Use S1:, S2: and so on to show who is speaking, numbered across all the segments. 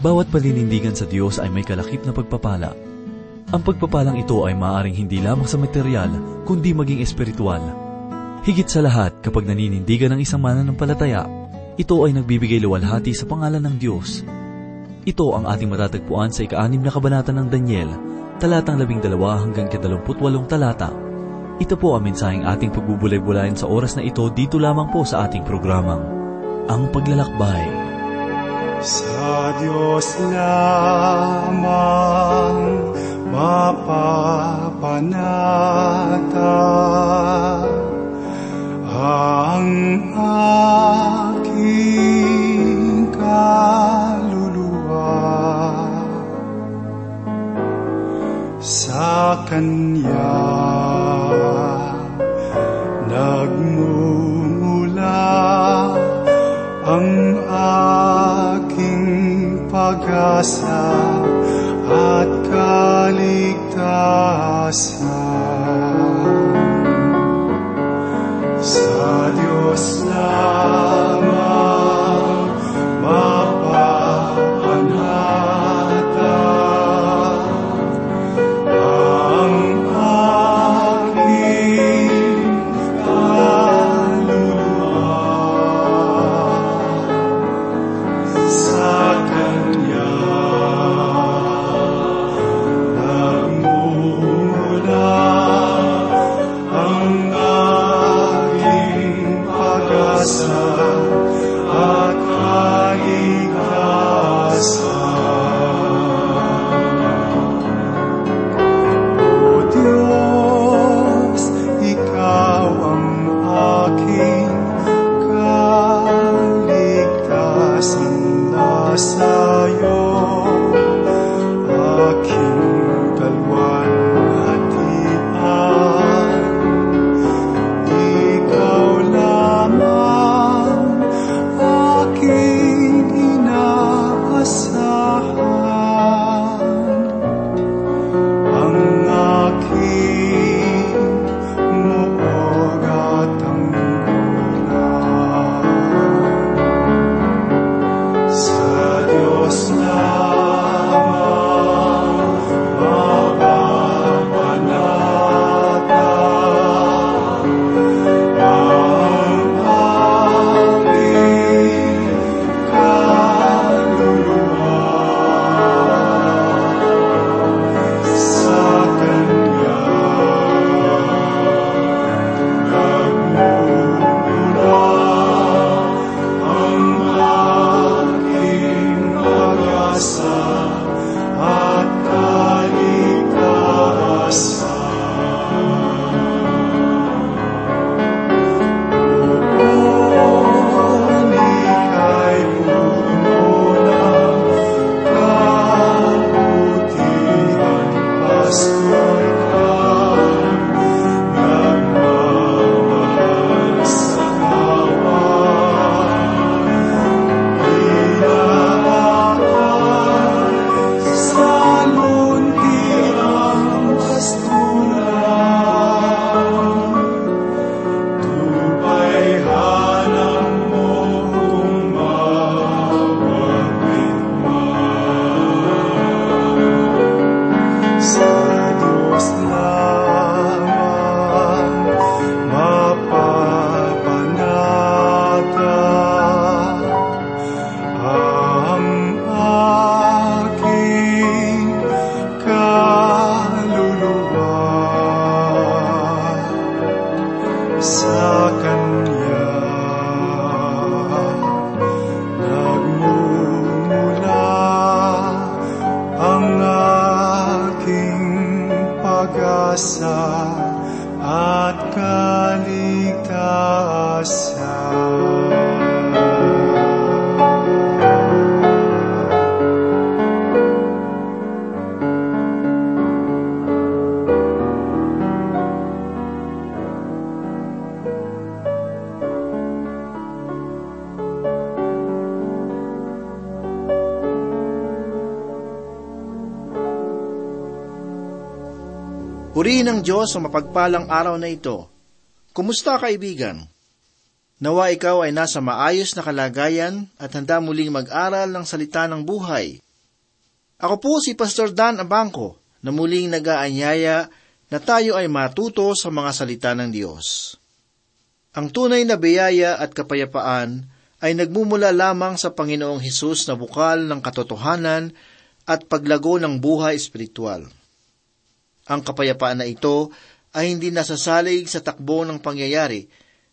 S1: Bawat paninindigan sa Diyos ay may kalakip na pagpapala. Ang pagpapalang ito ay maaaring hindi lamang sa material, kundi maging espiritual. Higit sa lahat, kapag naninindigan ng isang mananampalataya, ito ay nagbibigay luwalhati sa pangalan ng Diyos. Ito ang ating matatagpuan sa ika-anim na kabanata ng Daniel, talatang labing dalawa hanggang kadalamputwalong talata. Ito po ang mensaheng ating pagbubulay-bulayan sa oras na ito dito lamang po sa ating programang, Ang Paglalakbay.
S2: Sa Diyos lamang mapapanata ang
S3: Diyos ang mapagpalang araw na ito. Kumusta kaibigan? Nawa ikaw ay nasa maayos na kalagayan at handa muling mag-aral ng salita ng buhay Ako po si Pastor Dan Abangco na muling nag-aanyaya na tayo ay matuto sa mga salita ng Diyos. Ang tunay na biyaya at kapayapaan ay nagmumula lamang sa Panginoong Hesus na bukal ng katotohanan at paglago ng buhay espiritual. Ang kapayapaan na ito ay hindi nasasalig sa takbo ng pangyayari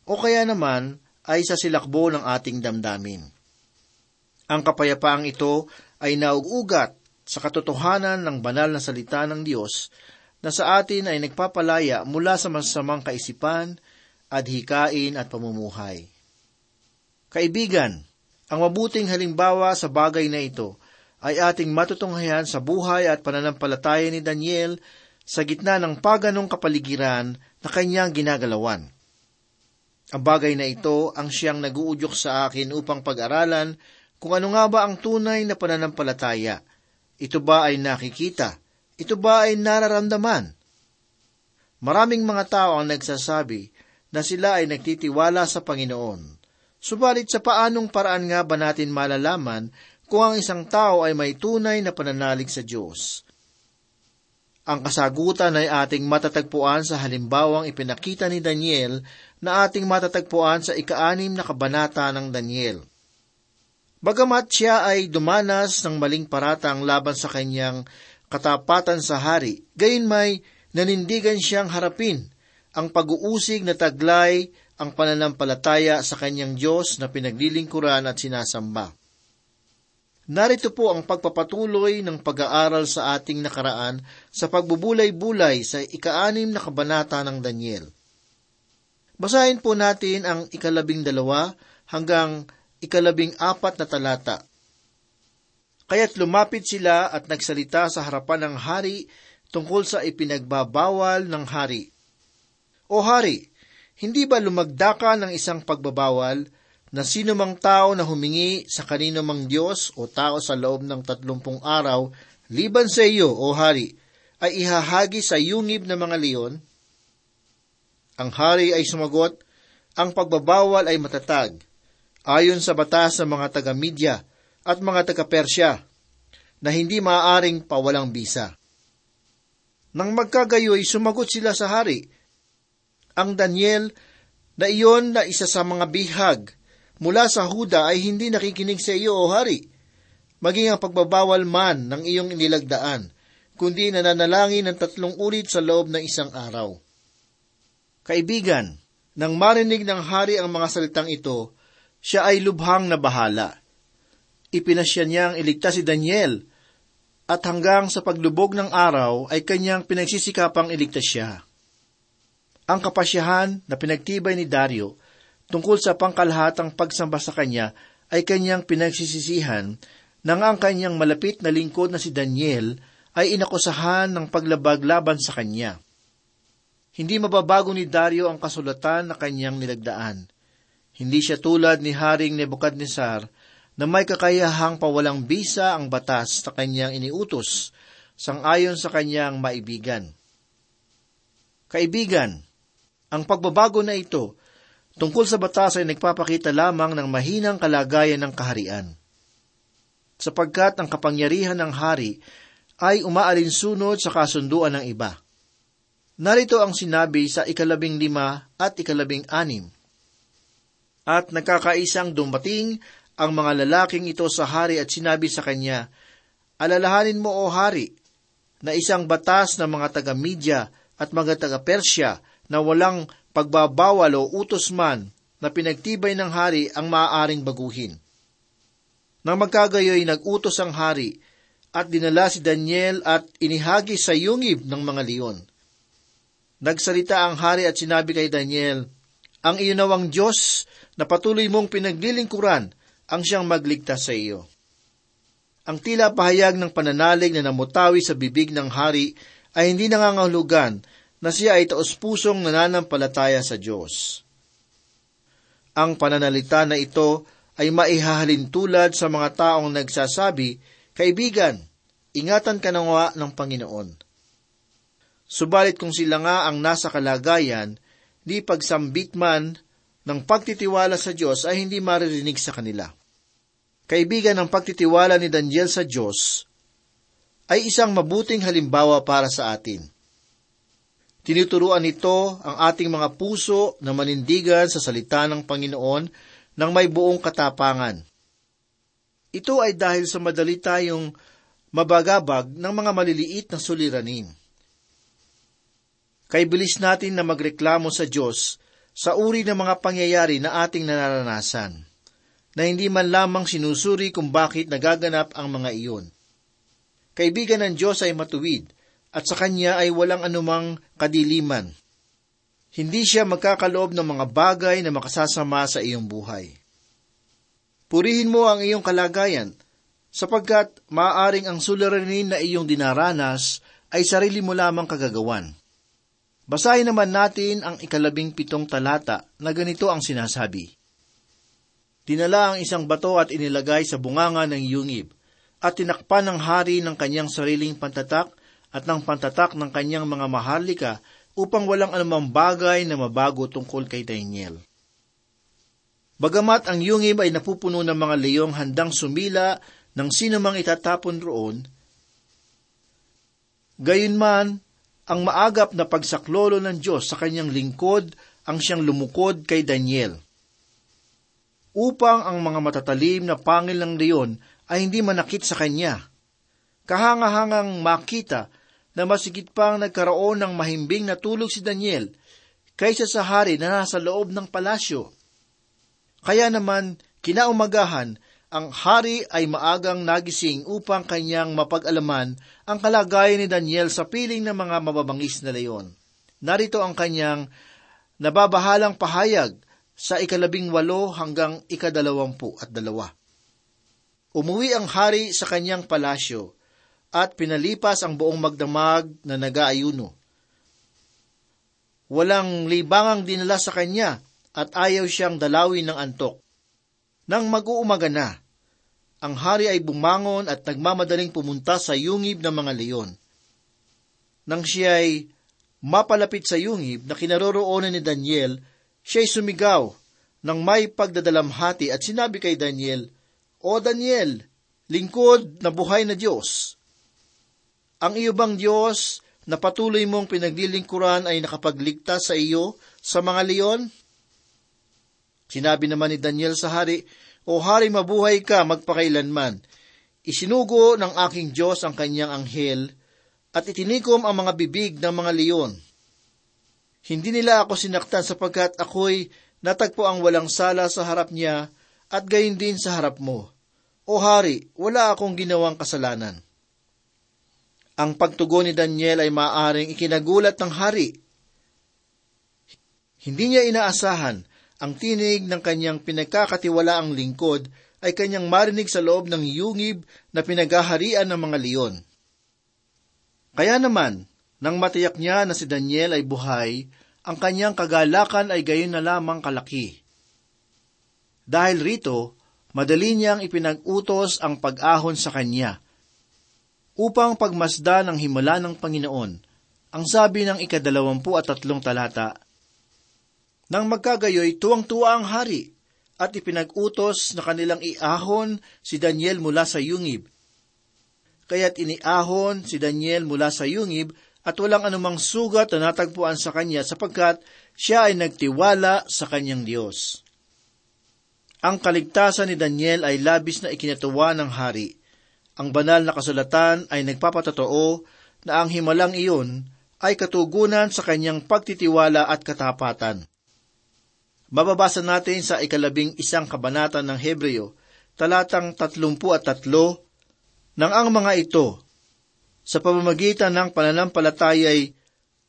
S3: o kaya naman ay sa silakbo ng ating damdamin. Ang kapayapaang ito ay nauugat sa katotohanan ng banal na salita ng Diyos na sa atin ay nagpapalaya mula sa masamang kaisipan, adhikain at pamumuhay. Kaibigan, ang mabuting halimbawa sa bagay na ito ay ating matutunghayan sa buhay at pananampalataya ni Daniel sa gitna ng paganong kapaligiran na kanyang ginagalawan. Ang bagay na ito ang siyang naguudyok sa akin upang pag-aralan kung ano nga ba ang tunay na pananampalataya. Ito ba ay nakikita? Ito ba ay nararamdaman? Maraming mga tao ang nagsasabi na sila ay nagtitiwala sa Panginoon. Subalit sa paanong paraan nga ba natin malalaman kung ang isang tao ay may tunay na pananalig sa Diyos? Ang kasagutan ay ating matatagpuan sa halimbawang ipinakita ni Daniel na ating matatagpuan sa ikaanim na kabanata ng Daniel. Bagamat siya ay dumanas ng maling paratang laban sa kanyang katapatan sa hari, gayon may nanindigan siyang harapin ang pag-uusig na taglay ang pananampalataya sa kanyang Diyos na pinaglilingkuran at sinasamba. Narito po ang pagpapatuloy ng pag-aaral sa ating nakaraan sa pagbubulay-bulay sa ikaanim na kabanata ng Daniel. Basahin po natin ang ikalabing dalawa hanggang ikalabing apat na talata. Kaya't lumapit sila at nagsalita sa harapan ng hari tungkol sa ipinagbabawal ng hari. O hari, hindi ba lumagdaka ng isang pagbabawal na sino mang tao na humingi sa kanino mang Diyos o tao sa loob ng tatlumpung araw, liban sa iyo, o hari, ay ihahagi sa yungib ng mga leon? Ang hari ay sumagot, ang pagbabawal ay matatag, ayon sa batas ng mga taga-Midya at mga taga-Persya, na hindi maaaring pawalang bisa. Nang magkagayoy, sumagot sila sa hari. Ang Daniel, na iyon na isa sa mga bihag mula sa Huda ay hindi nakikinig sa iyo, O Hari. Maging ang pagbabawal man ng iyong inilagdaan, kundi nananalangin ng tatlong ulit sa loob ng isang araw. Kaibigan, nang marinig ng hari ang mga salitang ito, siya ay lubhang na bahala. Ipinasya niyang iligtas si Daniel, at hanggang sa paglubog ng araw ay kanyang pinagsisikapang iligtas siya. Ang kapasyahan na pinagtibay ni Dario tungkol sa pangkalahatang pagsamba sa kanya ay kanyang pinagsisisihan nang ang kanyang malapit na lingkod na si Daniel ay inakusahan ng paglabag laban sa kanya. Hindi mababago ni Dario ang kasulatan na kanyang nilagdaan. Hindi siya tulad ni Haring Nebukadnesar na may kakayahang pawalang bisa ang batas na kanyang iniutos sangayon sa kanyang maibigan. Kaibigan, ang pagbabago na ito tungkol sa batas ay nagpapakita lamang ng mahinang kalagayan ng kaharian. Sapagkat ang kapangyarihan ng hari ay umaalinsunod sa kasunduan ng iba. Narito ang sinabi sa ikalabing lima at ikalabing anim. At nagkakaisang dumating ang mga lalaking ito sa hari at sinabi sa kanya, Alalahanin mo, o hari, na isang batas ng mga taga-Midya at mga taga-Persya na walang pagbabawal o utos man na pinagtibay ng hari ang maaaring baguhin. Nang magkagayoy, nag-utos ang hari at dinala si Daniel at inihagi sa yungib ng mga leon. Nagsalita ang hari at sinabi kay Daniel, Ang iyonawang Diyos na patuloy mong pinaglilingkuran ang siyang magligtas sa iyo. Ang tila pahayag ng pananalig na namutawi sa bibig ng hari ay hindi nangangahulugan na siya ay taos-pusong nananampalataya sa Diyos. Ang pananalita na ito ay maihahalin tulad sa mga taong nagsasabi, Kaibigan, ingatan ka na nga ng Panginoon. Subalit kung sila nga ang nasa kalagayan, di pagsambit man ng pagtitiwala sa Diyos ay hindi maririnig sa kanila. Kaibigan ng pagtitiwala ni Daniel sa Diyos ay isang mabuting halimbawa para sa atin. Tinuturuan nito ang ating mga puso na manindigan sa salita ng Panginoon ng may buong katapangan. Ito ay dahil sa madali tayong mabagabag ng mga maliliit na suliranin. Kay bilis natin na magreklamo sa Diyos sa uri ng mga pangyayari na ating nararanasan, na hindi man lamang sinusuri kung bakit nagaganap ang mga iyon. Kaibigan ng Diyos ay matuwid, at sa Kanya ay walang anumang kadiliman. Hindi siya magkakaloob ng mga bagay na makasasama sa iyong buhay. Purihin mo ang iyong kalagayan, sapagkat maaaring ang suliranin na iyong dinaranas ay sarili mo lamang kagagawan. Basahin naman natin ang ikalabing pitong talata na ganito ang sinasabi. Dinala ang isang bato at inilagay sa bunganga ng yungib, at tinakpan ng hari ng kanyang sariling pantatak at ng pantatak ng kanyang mga maharlika upang walang anumang bagay na mabago tungkol kay Daniel. Bagamat ang yungib ay napupuno ng mga leyong handang sumila ng sino mang itatapon roon, gayunman ang maagap na pagsaklolo ng Diyos sa kanyang lingkod ang siyang lumukod kay Daniel. Upang ang mga matatalim na pangil ng leon ay hindi manakit sa kanya. Kahangahangang makita na masigit pang nagkaroon ng mahimbing na tulog si Daniel kaysa sa hari na nasa loob ng palasyo. Kaya naman, kinaumagahan, ang hari ay maagang nagising upang kanyang mapag-alaman ang kalagayan ni Daniel sa piling ng mga mababangis na leyon. Narito ang kanyang nababahalang pahayag sa ikalabing walo hanggang ikadalawampu at dalawa. Umuwi ang hari sa kanyang palasyo at pinalipas ang buong magdamag na nag-aayuno. Walang libangang dinala sa kanya at ayaw siyang dalawin ng antok. Nang mag-uumaga na, ang hari ay bumangon at nagmamadaling pumunta sa yungib ng mga leyon. Nang siya ay mapalapit sa yungib na kinaroroonan ni Daniel, siya ay sumigaw ng may pagdadalamhati at sinabi kay Daniel, O Daniel, lingkod na buhay na Diyos. Ang iyo bang Diyos na patuloy mong pinaglilingkuran ay nakapagligtas sa iyo sa mga leyon? Sinabi naman ni Daniel sa hari, O hari mabuhay ka magpakailanman. Isinugo ng aking Diyos ang kanyang anghel at itinikom ang mga bibig ng mga leyon. Hindi nila ako sinaktan sapagkat ako'y natagpo ang walang sala sa harap niya at gayon din sa harap mo. O hari, wala akong ginawang kasalanan. Ang pagtugon ni Daniel ay maaring ikinagulat ng hari. Hindi niya inaasahan ang tinig ng kanyang pinagkakatiwalaang lingkod ay kanyang marinig sa loob ng yungib na pinaghaharian ng mga leon. Kaya naman, nang matiyak niya na si Daniel ay buhay, ang kanyang kagalakan ay gayon na lamang kalaki. Dahil rito, madali niyang ipinag-utos ang pag-ahon sa kanya, upang pagmasdan ang himala ng Panginoon, ang sabi ng ikadalawampu at tatlong talata nang magkagayoy, tuwang-tuwa ang hari at ipinag-utos na kanilang iahon si Daniel mula sa yungib. Kaya't iniahon si Daniel mula sa yungib at walang anumang sugat na natagpuan sa kanya sapagkat siya ay nagtiwala sa kanyang Diyos. Ang kaligtasan ni Daniel ay labis na ikinatuwa ng hari. Ang banal na kasulatan ay nagpapatotoo na ang himalang iyon ay katugunan sa kanyang pagtitiwala at katapatan. Mababasa natin sa ikalabing isang kabanata ng Hebreo, talatang tatlumpu at tatlo, nang ang mga ito, sa pamamagitan ng pananampalataya ay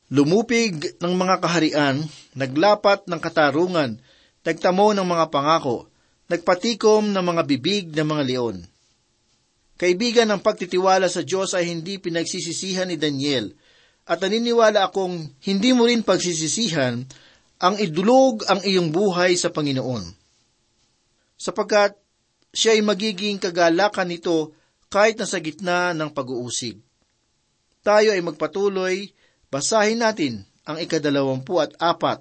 S3: lumupig ng mga kaharian, naglapat ng katarungan, nagtamo ng mga pangako, nagpatikom ng mga bibig ng mga leon. Kaibigan ng pagtitiwala sa Diyos ay hindi pinagsisisihan ni Daniel, at naniniwala akong hindi mo rin pagsisisihan ang idulog ang iyong buhay sa Panginoon. Sapagkat siya ay magiging kagalakan nito kahit nasa gitna ng pag-uusig. Tayo ay magpatuloy, basahin natin ang ikadalawampu at apat.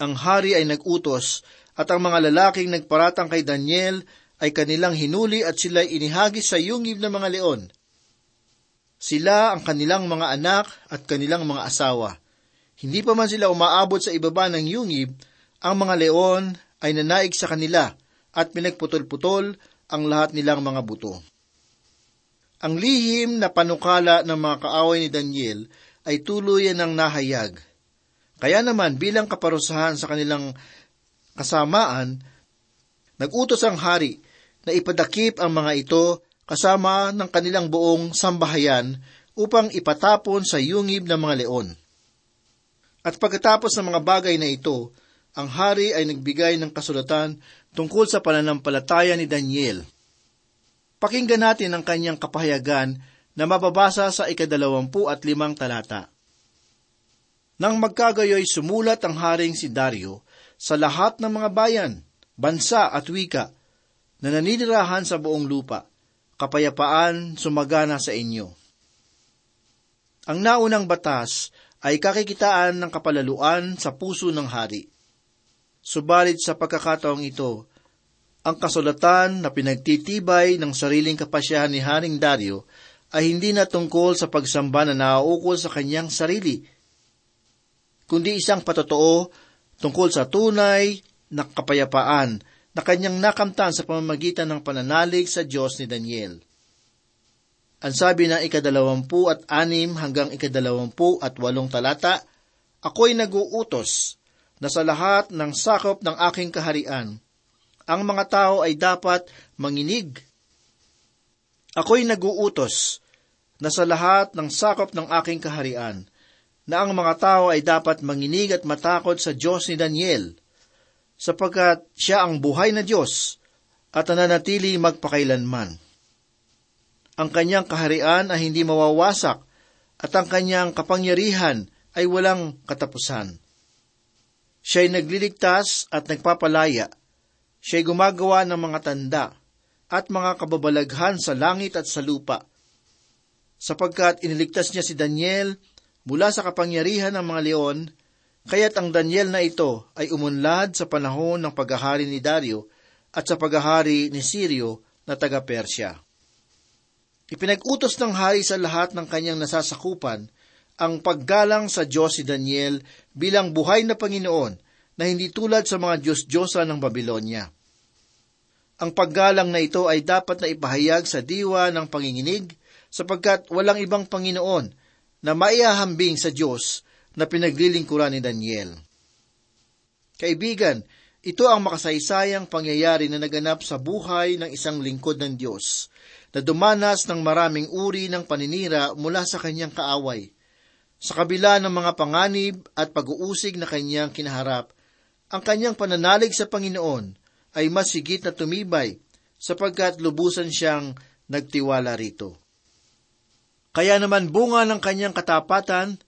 S3: Ang hari ay nagutos at ang mga lalaking nagparatang kay Daniel ay kanilang hinuli at sila'y inihagis sa yungib ng mga leon. Sila ang kanilang mga anak at kanilang mga asawa. Hindi pa man sila umaabot sa ibaba ng yungib, ang mga leon ay nanaig sa kanila at pinagputol-putol ang lahat nilang mga buto. Ang lihim na panukala ng mga kaaway ni Daniel ay tuluyan ng nahayag. Kaya naman bilang kaparusahan sa kanilang kasamaan, nagutos ang hari na ipadakip ang mga ito kasama ng kanilang buong sambahayan upang ipatapon sa yungib ng mga leon. At pagkatapos ng mga bagay na ito, ang hari ay nagbigay ng kasulatan tungkol sa pananampalataya ni Daniel. Pakinggan natin ang kanyang kapahayagan na mababasa sa ikadalawampu at limang talata. Nang magkagayoy sumulat ang haring si Dario sa lahat ng mga bayan, bansa at wika na naninirahan sa buong lupa, kapayapaan sumagana sa inyo. Ang naunang batas ay kakikitaan ng kapalaluan sa puso ng hari. Subalit sa pagkakataong ito, ang kasulatan na pinagtitibay ng sariling kapasyahan ni Haring Dario ay hindi na tungkol sa pagsamba na nauukol sa kanyang sarili, kundi isang patotoo tungkol sa tunay na kapayapaan na kanyang nakamtan sa pamamagitan ng pananalig sa Diyos ni Daniel. Ang sabi ng ikadalawampu at anim hanggang ikadalawampu at walong talata, Ako'y naguutos na sa lahat ng sakop ng aking kaharian, ang mga tao ay dapat manginig. Ako'y naguutos na sa lahat ng sakop ng aking kaharian, na ang mga tao ay dapat manginig at matakot sa Diyos ni Daniel, sapagkat siya ang buhay na Diyos at nananatili magpakailanman. Ang kanyang kaharian ay hindi mawawasak at ang kanyang kapangyarihan ay walang katapusan. Siya'y nagliligtas at nagpapalaya Siya'y gumagawa ng mga tanda at mga kababalaghan sa langit at sa lupa, sapagkat iniligtas niya si Daniel mula sa kapangyarihan ng mga leon, kaya't ang Daniel na ito ay umunlad sa panahon ng paghahari ni Dario at sa paghahari ni Sirio na taga-Persya. Ipinag-utos ng hari sa lahat ng kanyang nasasakupan ang paggalang sa Diyos si Daniel bilang buhay na Panginoon na hindi tulad sa mga Diyos-Diyosa ng Babylonia. Ang paggalang na ito ay dapat na ipahayag sa diwa ng panginginig sapagkat walang ibang Panginoon na maihahambing sa Diyos na pinaglilingkuran ni Daniel. Kaibigan, ito ang makasaysayang pangyayari na naganap sa buhay ng isang lingkod ng Diyos na dumanas ng maraming uri ng paninira mula sa kanyang kaaway. Sa kabila ng mga panganib at pag-uusig na kanyang kinaharap, ang kanyang pananalig sa Panginoon ay mas higit na tumibay sapagkat lubusan siyang nagtiwala rito. Kaya naman bunga ng kanyang katapatan,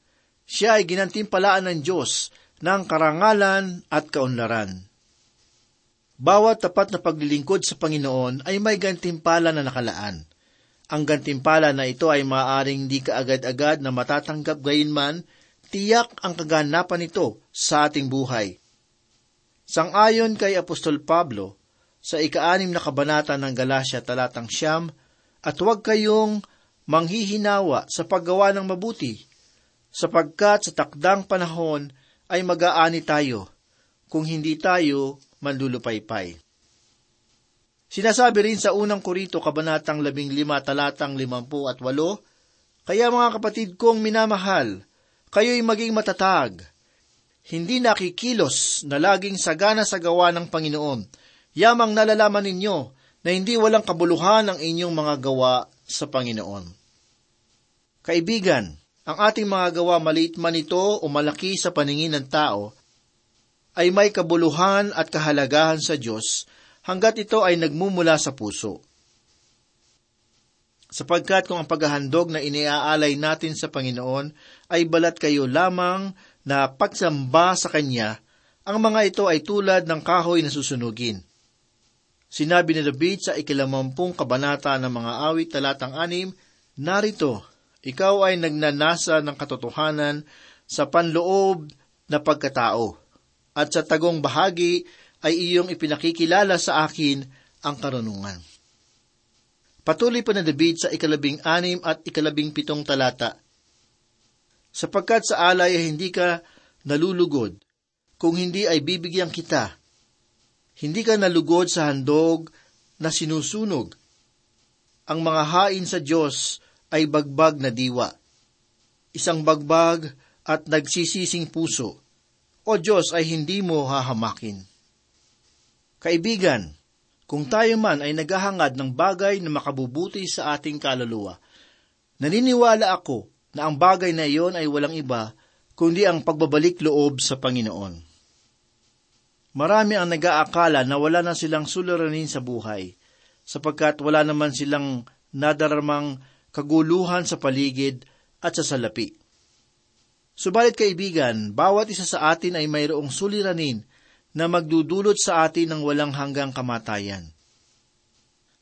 S3: siya ay ginantimpalaan ng Diyos ng karangalan at kaunlaran. Bawat tapat na paglilingkod sa Panginoon ay may gantimpala na nakalaan. Ang gantimpala na ito ay maaaring di kaagad-agad na matatanggap gayunman, tiyak ang kaganapan nito sa ating buhay. Sangayon kay Apostol Pablo, sa ikaanim na kabanata ng Galasya talatang siyam, at huwag kayong manghihinawa sa paggawa ng mabuti, sapagkat sa takdang panahon ay mag-aani tayo, kung hindi tayo manlulupaypay. Sinasabi rin sa unang kurito kabanatang labing lima talatang limampu at walo, Kaya mga kapatid kong minamahal, kayo'y maging matatag, hindi nakikilos na laging sagana sa gawa ng Panginoon. Yamang nalalaman ninyo na hindi walang kabuluhan ang inyong mga gawa sa Panginoon. Kaibigan, ang ating mga gawa maliit man ito o malaki sa paningin ng tao, ay may kabuluhan at kahalagahan sa Diyos hanggat ito ay nagmumula sa puso. Sapagkat kung ang paghahandog na iniaalay natin sa Panginoon ay balat kayo lamang na pagsamba sa Kanya, ang mga ito ay tulad ng kahoy na susunugin. Sinabi ni David sa ikilamampung kabanata ng mga awit talatang anim, Narito, ikaw ay nagnanasa ng katotohanan sa panloob na pagkatao, at sa tagong bahagi ay iyong ipinakikilala sa akin ang karunungan. Patuloy pa na David sa ikalabing anim at ikalabing pitong talata. Sapagkat sa alay ay hindi ka nalulugod, kung hindi ay bibigyan kita. Hindi ka nalugod sa handog na sinusunog. Ang mga hain sa Diyos ay bagbag na diwa. Isang bagbag at nagsisising puso. O Diyos ay hindi mo hahamakin. Kaibigan, kung tayo man ay naghahangad ng bagay na makabubuti sa ating kaluluwa, naniniwala ako na ang bagay na iyon ay walang iba kundi ang pagbabalik loob sa Panginoon. Marami ang nag-aakala na wala na silang suliranin sa buhay, sapagkat wala naman silang nadaramang kaguluhan sa paligid at sa salapi. Subalit kaibigan, bawat isa sa atin ay mayroong suliranin na magdudulot sa atin ng walang hanggang kamatayan.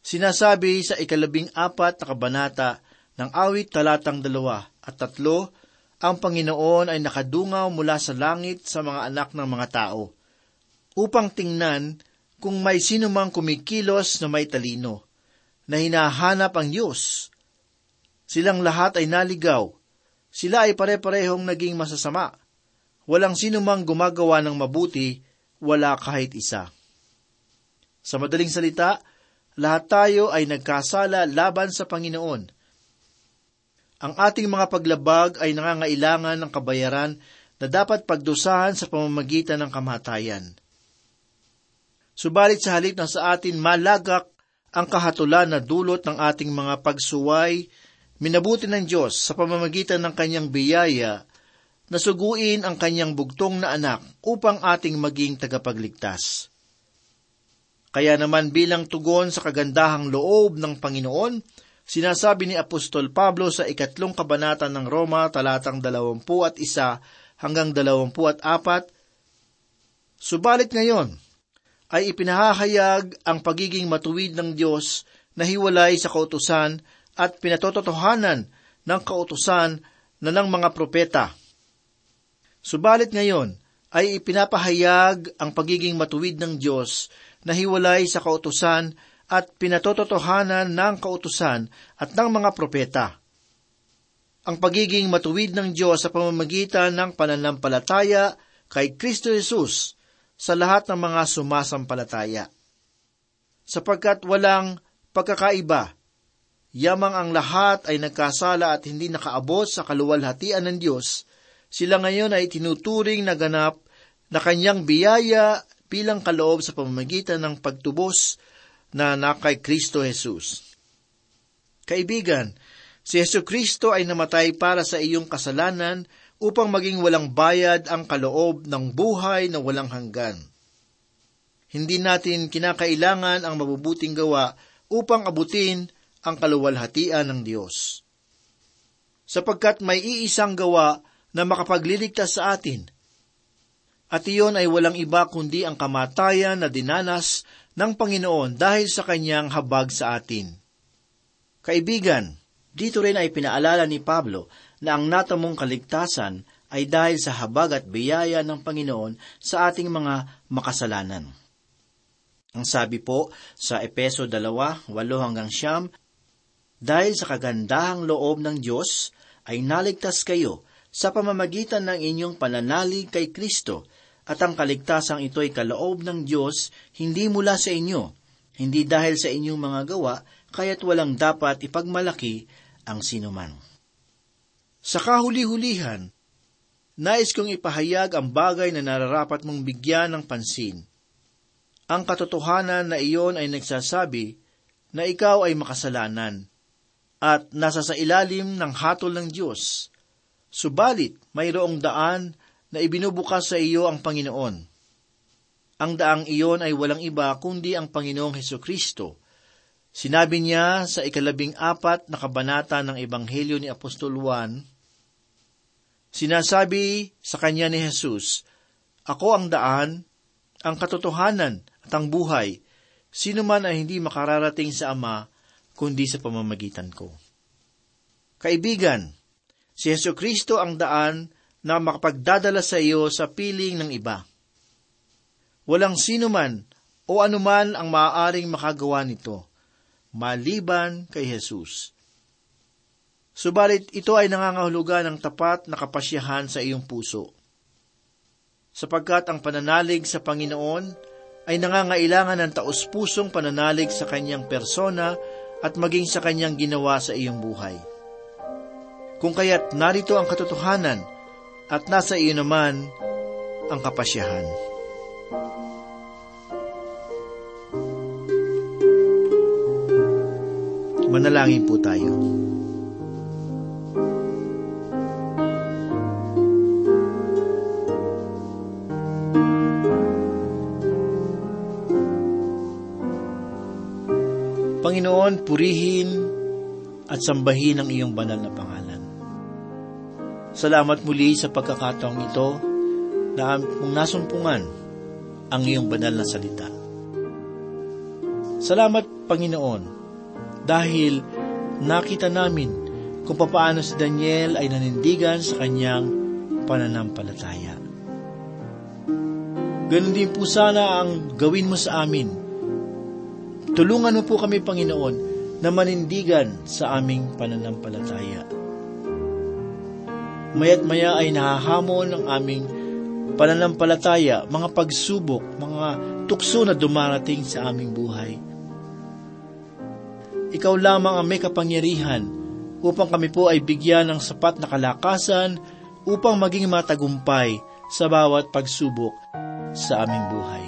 S3: Sinasabi sa ikalabing apat na kabanata ng awit talatang dalawa at tatlo, ang Panginoon ay nakadungaw mula sa langit sa mga anak ng mga tao, upang tingnan kung may sino mang kumikilos na may talino, na hinahanap ang Diyos. Silang lahat ay naligaw, sila ay pare-parehong naging masasama. Walang sino mang gumagawa ng mabuti, wala kahit isa. Sa madaling salita, lahat tayo ay nagkasala laban sa Panginoon. Ang ating mga paglabag ay nangangailangan ng kabayaran na dapat pagdusahan sa pamamagitan ng kamatayan. Subalit sa halip na sa atin malagak ang kahatulan na dulot ng ating mga pagsuway, minabuti ng Diyos sa pamamagitan ng kanyang biyaya nasuguin ang kanyang bugtong na anak upang ating maging tagapagligtas. Kaya naman bilang tugon sa kagandahang loob ng Panginoon, sinasabi ni Apostol Pablo sa ikatlong kabanata ng Roma talatang dalawampu at isa hanggang dalawampu at apat, Subalit ngayon, ay ipinahahayag ang pagiging matuwid ng Diyos na hiwalay sa kautusan at pinatototohanan ng kautusan na ng mga propeta Subalit ngayon ay ipinapahayag ang pagiging matuwid ng Diyos na hiwalay sa kautusan at pinatototohanan ng kautusan at ng mga propeta. Ang pagiging matuwid ng Diyos sa pamamagitan ng pananampalataya kay Kristo Jesus sa lahat ng mga sumasampalataya. Sapagkat walang pagkakaiba, yamang ang lahat ay nagkasala at hindi nakaabot sa kaluwalhatian ng Diyos, sila ngayon ay tinuturing na ganap na kanyang biyaya bilang kaloob sa pamamagitan ng pagtubos na nakay Kristo Jesus. Kaibigan, si Yesu Kristo ay namatay para sa iyong kasalanan upang maging walang bayad ang kaloob ng buhay na walang hanggan. Hindi natin kinakailangan ang mabubuting gawa upang abutin ang kaluwalhatian ng Diyos. Sapagkat may iisang gawa na makapagliligtas sa atin. At iyon ay walang iba kundi ang kamatayan na dinanas ng Panginoon dahil sa kanyang habag sa atin. Kaibigan, dito rin ay pinaalala ni Pablo na ang natamong kaligtasan ay dahil sa habag at biyaya ng Panginoon sa ating mga makasalanan. Ang sabi po sa Epeso 2, 8 hanggang siyam, dahil sa kagandahang loob ng Diyos ay naligtas kayo sa pamamagitan ng inyong pananalig kay Kristo at ang kaligtasang ito ay kaloob ng Diyos hindi mula sa inyo, hindi dahil sa inyong mga gawa, kaya't walang dapat ipagmalaki ang sinuman. Sa kahuli-hulihan, nais kong ipahayag ang bagay na nararapat mong bigyan ng pansin. Ang katotohanan na iyon ay nagsasabi na ikaw ay makasalanan at nasa sa ilalim ng hatol ng Diyos Subalit, mayroong daan na ibinubukas sa iyo ang Panginoon. Ang daang iyon ay walang iba kundi ang Panginoong Heso Kristo. Sinabi niya sa ikalabing apat na kabanata ng Ebanghelyo ni Apostol Juan, Sinasabi sa kanya ni Jesus, Ako ang daan, ang katotohanan at ang buhay. Sino man ay hindi makararating sa Ama, kundi sa pamamagitan ko. Kaibigan, Si Yesu Kristo ang daan na makapagdadala sa iyo sa piling ng iba. Walang sino man o anuman ang maaaring makagawa nito. maliban kay Jesus. Subalit ito ay nangangahulugan ng tapat na kapasyahan sa iyong puso. Sapagkat ang pananalig sa Panginoon ay nangangailangan ng taus-pusong pananalig sa kanyang persona at maging sa kanyang ginawa sa iyong buhay. Kung kaya't narito ang katotohanan at nasa iyo naman ang kapasyahan. Manalangin po tayo. Panginoon, purihin at sambahin ang iyong banal na pangalan. Salamat muli sa pagkakataong ito na mong nasumpungan ang iyong banal na salita. Salamat, Panginoon, dahil nakita namin kung papaano si Daniel ay nanindigan sa kanyang pananampalataya. Ganon din po sana ang gawin mo sa amin. Tulungan mo po kami, Panginoon, na manindigan sa aming pananampalataya. Maya't maya ay nahahamon ang aming pananampalataya, mga pagsubok, mga tukso na dumarating sa aming buhay. Ikaw lamang ang may kapangyarihan upang kami po ay bigyan ng sapat na kalakasan upang maging matagumpay sa bawat pagsubok sa aming buhay.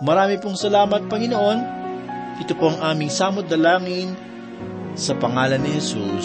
S3: Marami pong salamat, Panginoon. Ito po ang aming samot dalangin sa pangalan ni Jesus.